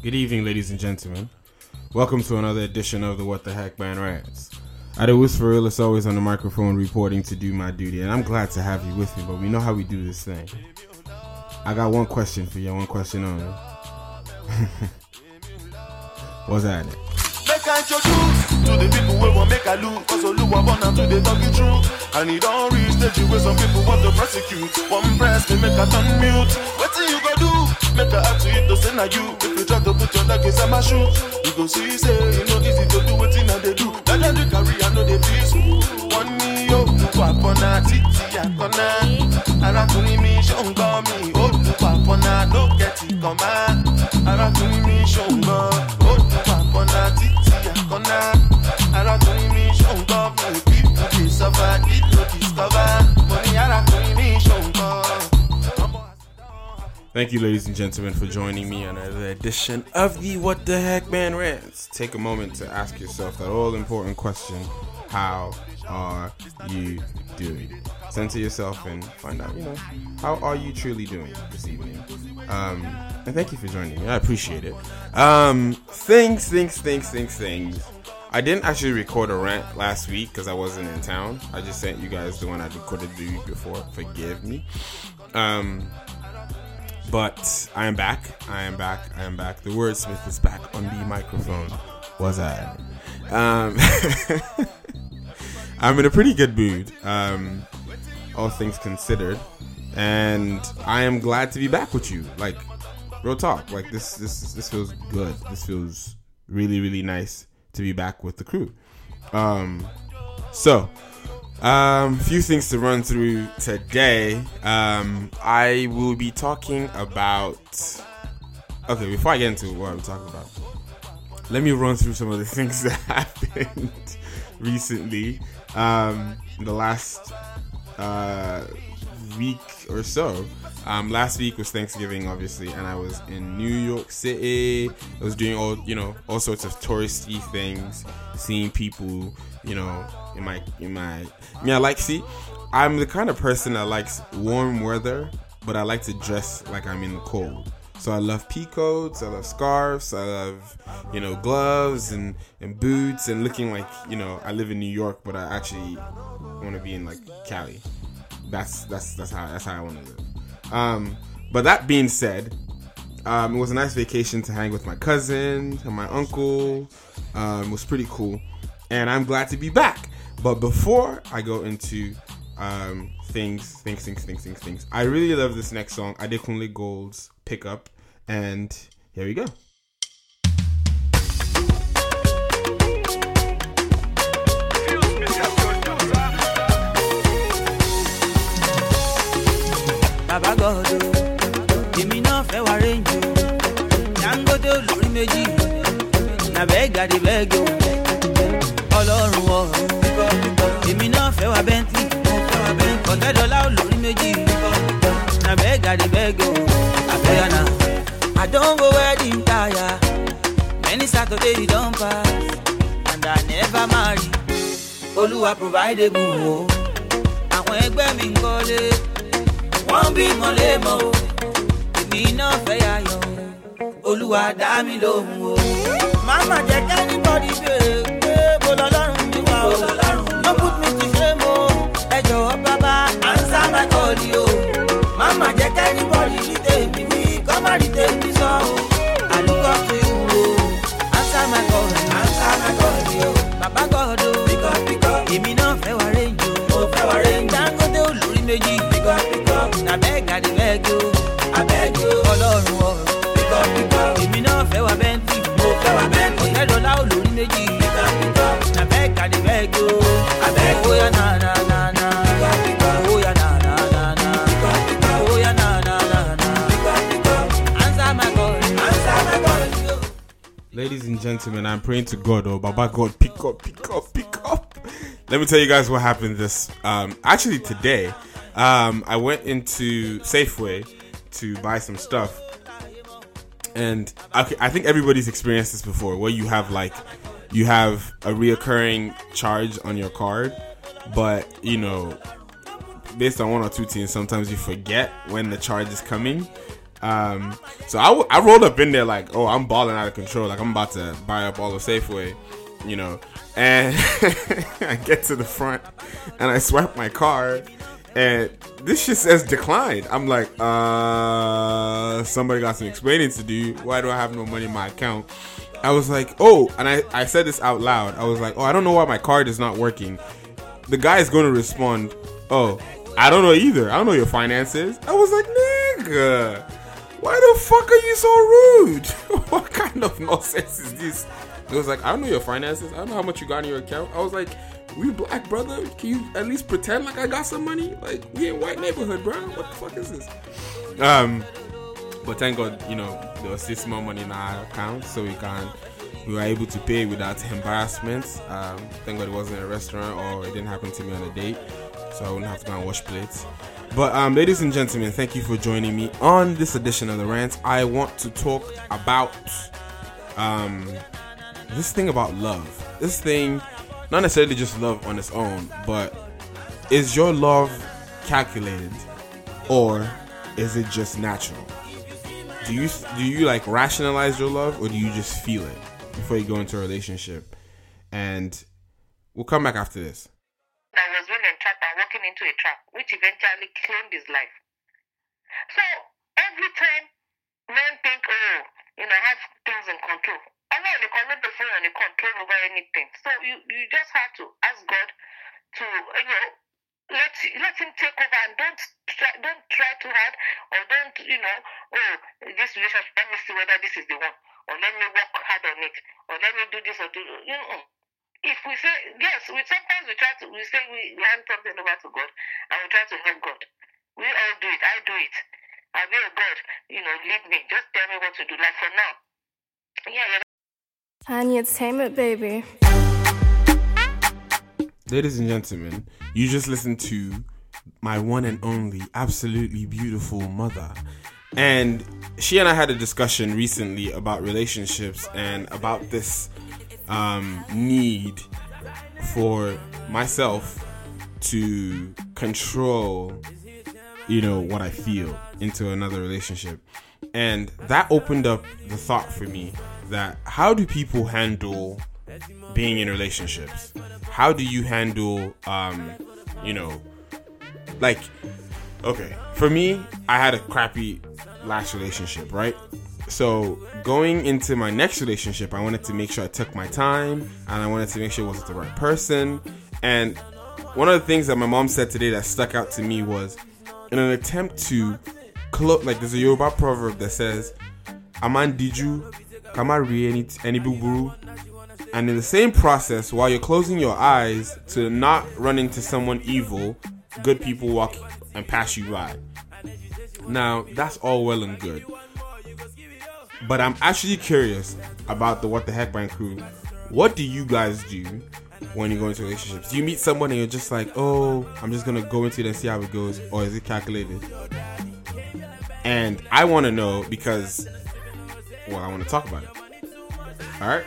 Good evening, ladies and gentlemen. Welcome to another edition of the What the Heck Man Rants. I do for real, it's always on the microphone reporting to do my duty, and I'm glad to have you with me, but we know how we do this thing. I got one question for you, one question only. What's that? Make to the people want make I lose Cause Oluwa born and to the true And it reach stage where some people want to prosecute One press me make a mute What you go do? Make a act to na you try to put your leg inside my shoe. You go see say you know easy to do what and they do. Let them do carry I know they peaceful One me yo àpọ̀nà títí àkọ́nà Arákùnrin mi ṣó ń gbọ́ mi Olùkọ́ àpọ̀nà ló kẹ́tì kan máa Arákùnrin mi ṣó ń Thank you, ladies and gentlemen, for joining me on another edition of the What the Heck Man Rants. Take a moment to ask yourself that all important question How are you doing? Center yourself and find out, you know, how are you truly doing this evening? Um, and thank you for joining me. I appreciate it. Um, things, things, things, things, things. I didn't actually record a rant last week because I wasn't in town. I just sent you guys the one I recorded the week before. Forgive me. Um, but I am back. I am back. I am back. The wordsmith is back on the microphone. Was I? Um, I'm in a pretty good mood, um, all things considered, and I am glad to be back with you. Like, real talk. Like this, this, this feels good. This feels really, really nice to be back with the crew. Um, so, um, few things to run through today. Um, I will be talking about. Okay, before I get into what I'm talking about, let me run through some of the things that happened recently. Um, the last uh, week or so. Um, last week was Thanksgiving, obviously, and I was in New York City. I was doing all you know all sorts of touristy things, seeing people, you know, in my in my. I mean, I like see. I'm the kind of person that likes warm weather, but I like to dress like I'm in the cold. So I love pea coats, I love scarves, I love, you know, gloves and, and boots and looking like, you know, I live in New York, but I actually want to be in like Cali. That's that's that's how that's how I want to live. Um, but that being said, um, it was a nice vacation to hang with my cousin and my uncle. Um, it was pretty cool, and I'm glad to be back. But before I go into um, things, things, things, things, things, things, I really love this next song, Adekunle Gold's "Pickup," and here we go. bàbá méjì bẹ́ntì olórí méjì nàbẹ́ gàdí bẹ́ẹ̀gì o. Àfẹ́yànà àdánwò wedding tire. Many saturday you don pass. And i never marry. Olúwa provide good o. Àwọn ẹgbẹ́ mi ń kọ́lé. Wọ́n bímọ lémọ́ o. Èmi náà fẹ́ yàyọ̀ olúwa dá mi lóhùn o. màmá jẹ́ kẹ́nìbọ̀dì béèrè pé dey beg o abeg o ọlọ́run ọ̀run bíkọ́ bíkọ́ èmi náà fẹ́ wá bẹ́ntì mo fẹ́ wá bẹ́ntì ọ̀tẹ́dọ́lá olórí méjì bíkọ́ bíkọ́ na beg i dey beg o abeg o ya na na na na bíkọ́ bíkọ́ o ya na na na na bíkọ́ bíkọ́ o ya na na na na bíkọ́ bíkọ́ answer my call. Answer my call. Ladies and gentlemen, I'm praying to God, oh Baba God, pick up, pick up, pick up. Let me tell you guys what happened this um actually today. Um I went into Safeway to buy some stuff. And okay, I think everybody's experienced this before where you have like you have a reoccurring charge on your card, but you know, based on one or two things, sometimes you forget when the charge is coming. Um, so I, w- I rolled up in there like, oh, I'm balling out of control. Like I'm about to buy up all of Safeway, you know. And I get to the front and I swipe my card and this shit says declined. I'm like, uh, somebody got some explaining to do. Why do I have no money in my account? I was like, oh, and I, I said this out loud. I was like, oh, I don't know why my card is not working. The guy is going to respond, oh, I don't know either. I don't know your finances. I was like, nigga, why the fuck are you so rude? what kind of nonsense is this? It was like, I don't know your finances. I don't know how much you got in your account. I was like, we black, brother. Can you at least pretend like I got some money? Like, we in white neighborhood, bro. What the fuck is this? Um, but thank God, you know, there was still more money in our account, so we can we were able to pay without embarrassment. Um, thank God it wasn't a restaurant or it didn't happen to me on a date, so I wouldn't have to go and wash plates. But um, ladies and gentlemen, thank you for joining me on this edition of the rant. I want to talk about um, this thing about love. This thing, not necessarily just love on its own, but is your love calculated or is it just natural? Do you do you like rationalize your love or do you just feel it before you go into a relationship? And we'll come back after this. that was being entrapped and walking into a trap, which eventually claimed his life. So every time men think, oh, you know, I have things in control. Control the phone and control over anything. So you, you just have to ask God to, you know, let let him take over and don't try, don't try too hard or don't you know oh this relationship let me see whether this is the one or let me work hard on it or let me do this or do you know if we say yes, we sometimes we try to we say we hand something over to God and we try to help God. We all do it. I do it. I will God, you know, lead me. Just tell me what to do. Like for now. Yeah, yeah. Tiny Entertainment, baby. Ladies and gentlemen, you just listened to my one and only, absolutely beautiful mother. And she and I had a discussion recently about relationships and about this um, need for myself to control, you know, what I feel into another relationship. And that opened up the thought for me that how do people handle being in relationships? How do you handle, um, you know, like, okay, for me, I had a crappy last relationship, right? So going into my next relationship, I wanted to make sure I took my time and I wanted to make sure it was the right person. And one of the things that my mom said today that stuck out to me was in an attempt to close, like there's a Yoruba proverb that says, Aman ri any any buburu. And in the same process, while you're closing your eyes to not run into someone evil, good people walk and pass you by. Now, that's all well and good. But I'm actually curious about the What the Heck Band crew. What do you guys do when you go into relationships? Do you meet someone and you're just like, oh, I'm just gonna go into it and see how it goes, or is it calculated? And I want to know because, well, I want to talk about it. All right.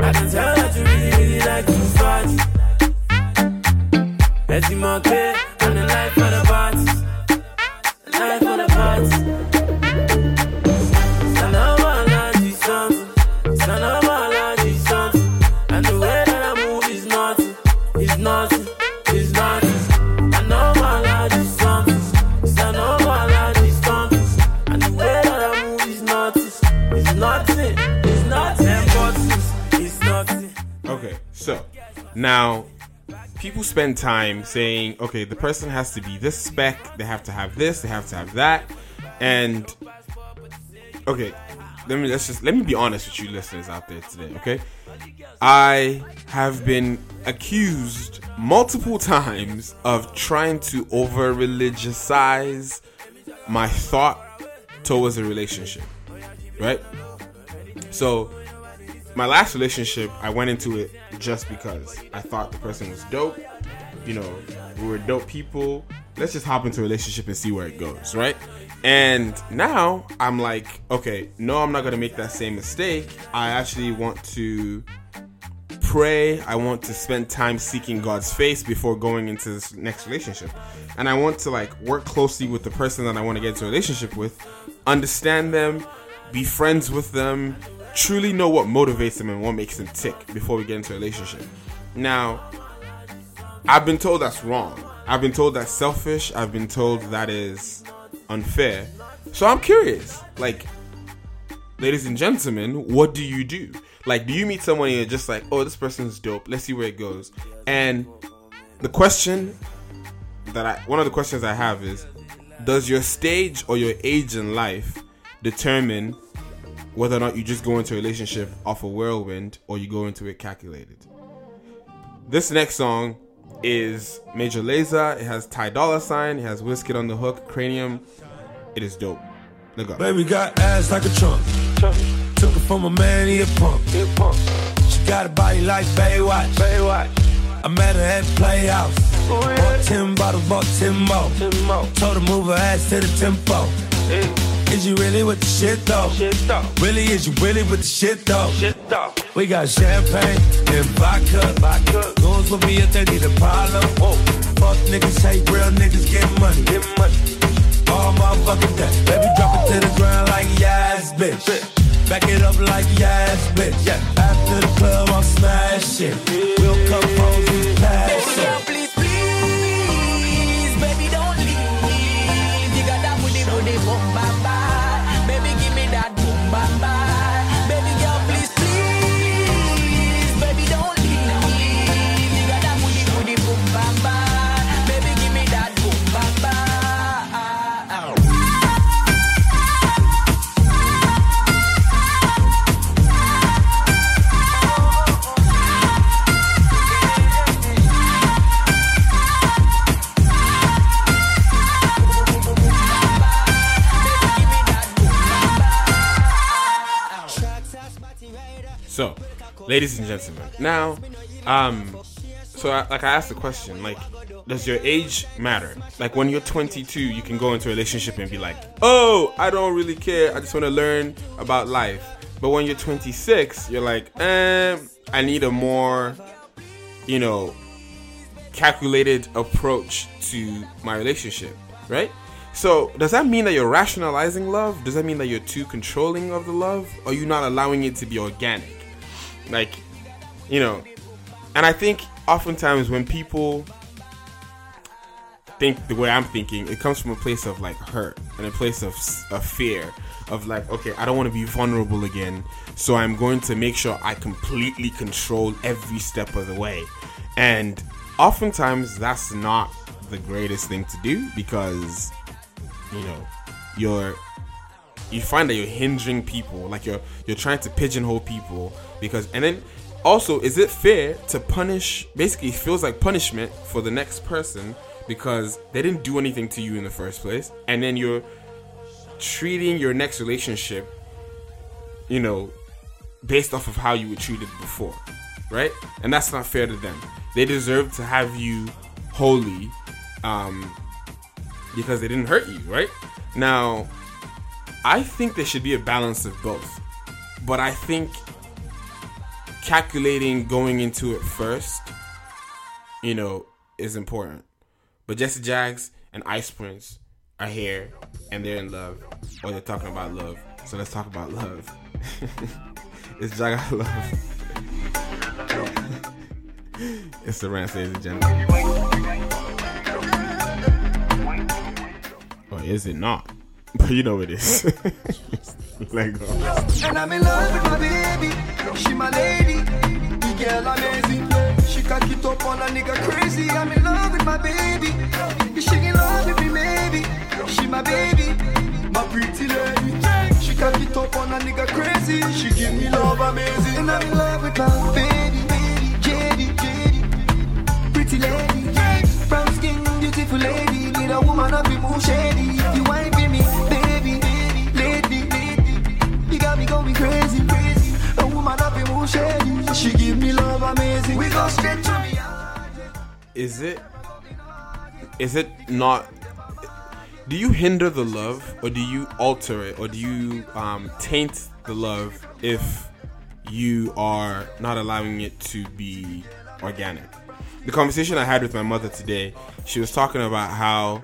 I can tell that you really, really like to. Let's the life party. The people spend time saying, okay, the person has to be this spec, they have to have this, they have to have that, and okay, let me let's just let me be honest with you listeners out there today, okay? I have been accused multiple times of trying to over religiousize my thought towards a relationship, right? So my last relationship, I went into it just because I thought the person was dope. You know, we were dope people. Let's just hop into a relationship and see where it goes, right? And now I'm like, okay, no, I'm not gonna make that same mistake. I actually want to pray. I want to spend time seeking God's face before going into this next relationship. And I want to like work closely with the person that I want to get into a relationship with, understand them, be friends with them, truly know what motivates them and what makes them tick before we get into a relationship. Now, I've been told that's wrong. I've been told that's selfish. I've been told that is unfair. So I'm curious. Like, ladies and gentlemen, what do you do? Like, do you meet someone and you're just like, oh, this person's dope. Let's see where it goes. And the question that I, one of the questions I have is, does your stage or your age in life determine whether or not you just go into a relationship off a whirlwind or you go into it calculated? This next song is Major Lazer. It has Ty Dolla Sign. It has Wizkid on the hook. Kranium. It is dope. Look up. Baby got ass like a trunk. Took it from a man, he a punk. She got a body like Baywatch. Baywatch. I met her at Playhouse. Bought 10 bottles, bought 10 more. Told her move her ass to the tempo. Is you really with the shit though? Really, is you really with the shit though? We got champagne and vodka. vodka. Goons with me if they need a problem. Fuck niggas, hate real niggas, get money. Get money. All motherfucking day. Baby, drop it to the ground like yes, bitch. Back it up like yes, bitch. Yeah. After the club, I'm smashing. We'll come ladies and gentlemen, now, um, so I, like I asked the question, like, does your age matter? Like, when you're 22, you can go into a relationship and be like, oh, I don't really care. I just want to learn about life. But when you're 26, you're like, eh, I need a more, you know, calculated approach to my relationship, right? So, does that mean that you're rationalizing love? Does that mean that you're too controlling of the love? Or you not allowing it to be organic? Like, you know, and I think oftentimes when people think the way I'm thinking, it comes from a place of like hurt and a place of, of fear of like, okay, I don't want to be vulnerable again, so I'm going to make sure I completely control every step of the way. And oftentimes that's not the greatest thing to do because you know you're you find that you're hindering people like you're you're trying to pigeonhole people because and then also is it fair to punish basically it feels like punishment for the next person because they didn't do anything to you in the first place and then you're treating your next relationship you know based off of how you were treated before right and that's not fair to them they deserve to have you holy um because they didn't hurt you, right? Now, I think there should be a balance of both. But I think calculating going into it first, you know, is important. But Jesse Jagz and Ice Prince are here and they're in love. Or they're talking about love. So let's talk about love. it's Jaga Love. it's the and gentlemen. Or is it not? But you know it is. Let go. And I'm in love with my baby. She my lady. The girl amazing. She can keep up on a nigga crazy. I'm in love with my baby. She in love with me, maybe. She my baby. My pretty lady. She can keep up on a nigga crazy. She give me love amazing. And I'm in love with my baby. baby. JD, JD. Pretty lady. Brown skin, beautiful lady. Need a woman up in shady. You ain't amazing. We go straight to is it is it not do you hinder the love or do you alter it or do you um, taint the love if you are not allowing it to be organic. The conversation I had with my mother today, she was talking about how,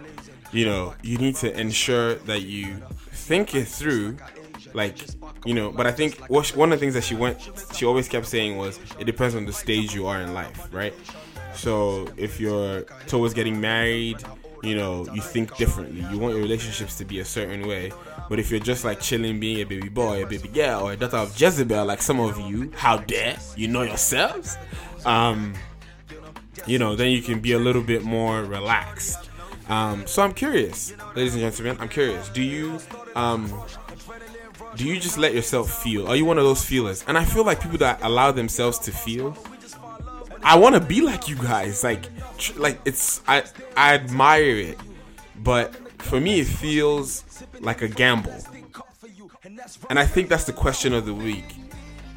you know, you need to ensure that you think it through, like, you know. But I think she- one of the things that she went, she always kept saying was, it depends on the stage you are in life, right? So if you're towards getting married, you know, you think differently. You want your relationships to be a certain way. But if you're just like chilling, being a baby boy, a baby girl, or a daughter of Jezebel, like some of you, how dare you know yourselves? Um, you know, then you can be a little bit more relaxed. Um, so I'm curious, ladies and gentlemen, I'm curious. Do you um, do you just let yourself feel? Are you one of those feelers? And I feel like people that allow themselves to feel I want to be like you guys. Like, tr- like it's I I admire it, but for me it feels like a gamble. And I think that's the question of the week.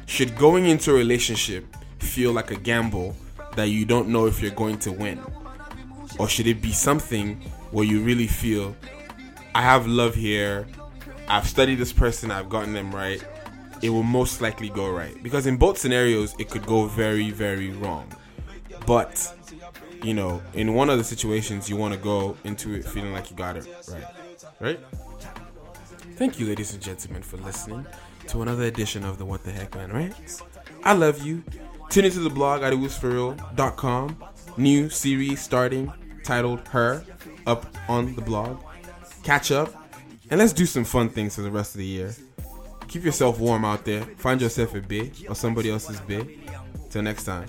Should going into a relationship feel like a gamble that you don't know if you're going to win? Or should it be something where you really feel I have love here, I've studied this person, I've gotten them right, it will most likely go right. Because in both scenarios, it could go very, very wrong. But, you know, in one of the situations, you want to go into it feeling like you got it right. Right? Thank you, ladies and gentlemen, for listening to another edition of the What the Heck Man Rants. I love you. Tune into the blog at iwasforreal.com. New series starting titled Her up on the blog. Catch up and let's do some fun things for the rest of the year. Keep yourself warm out there. Find yourself a bit or somebody else's bit. Till next time.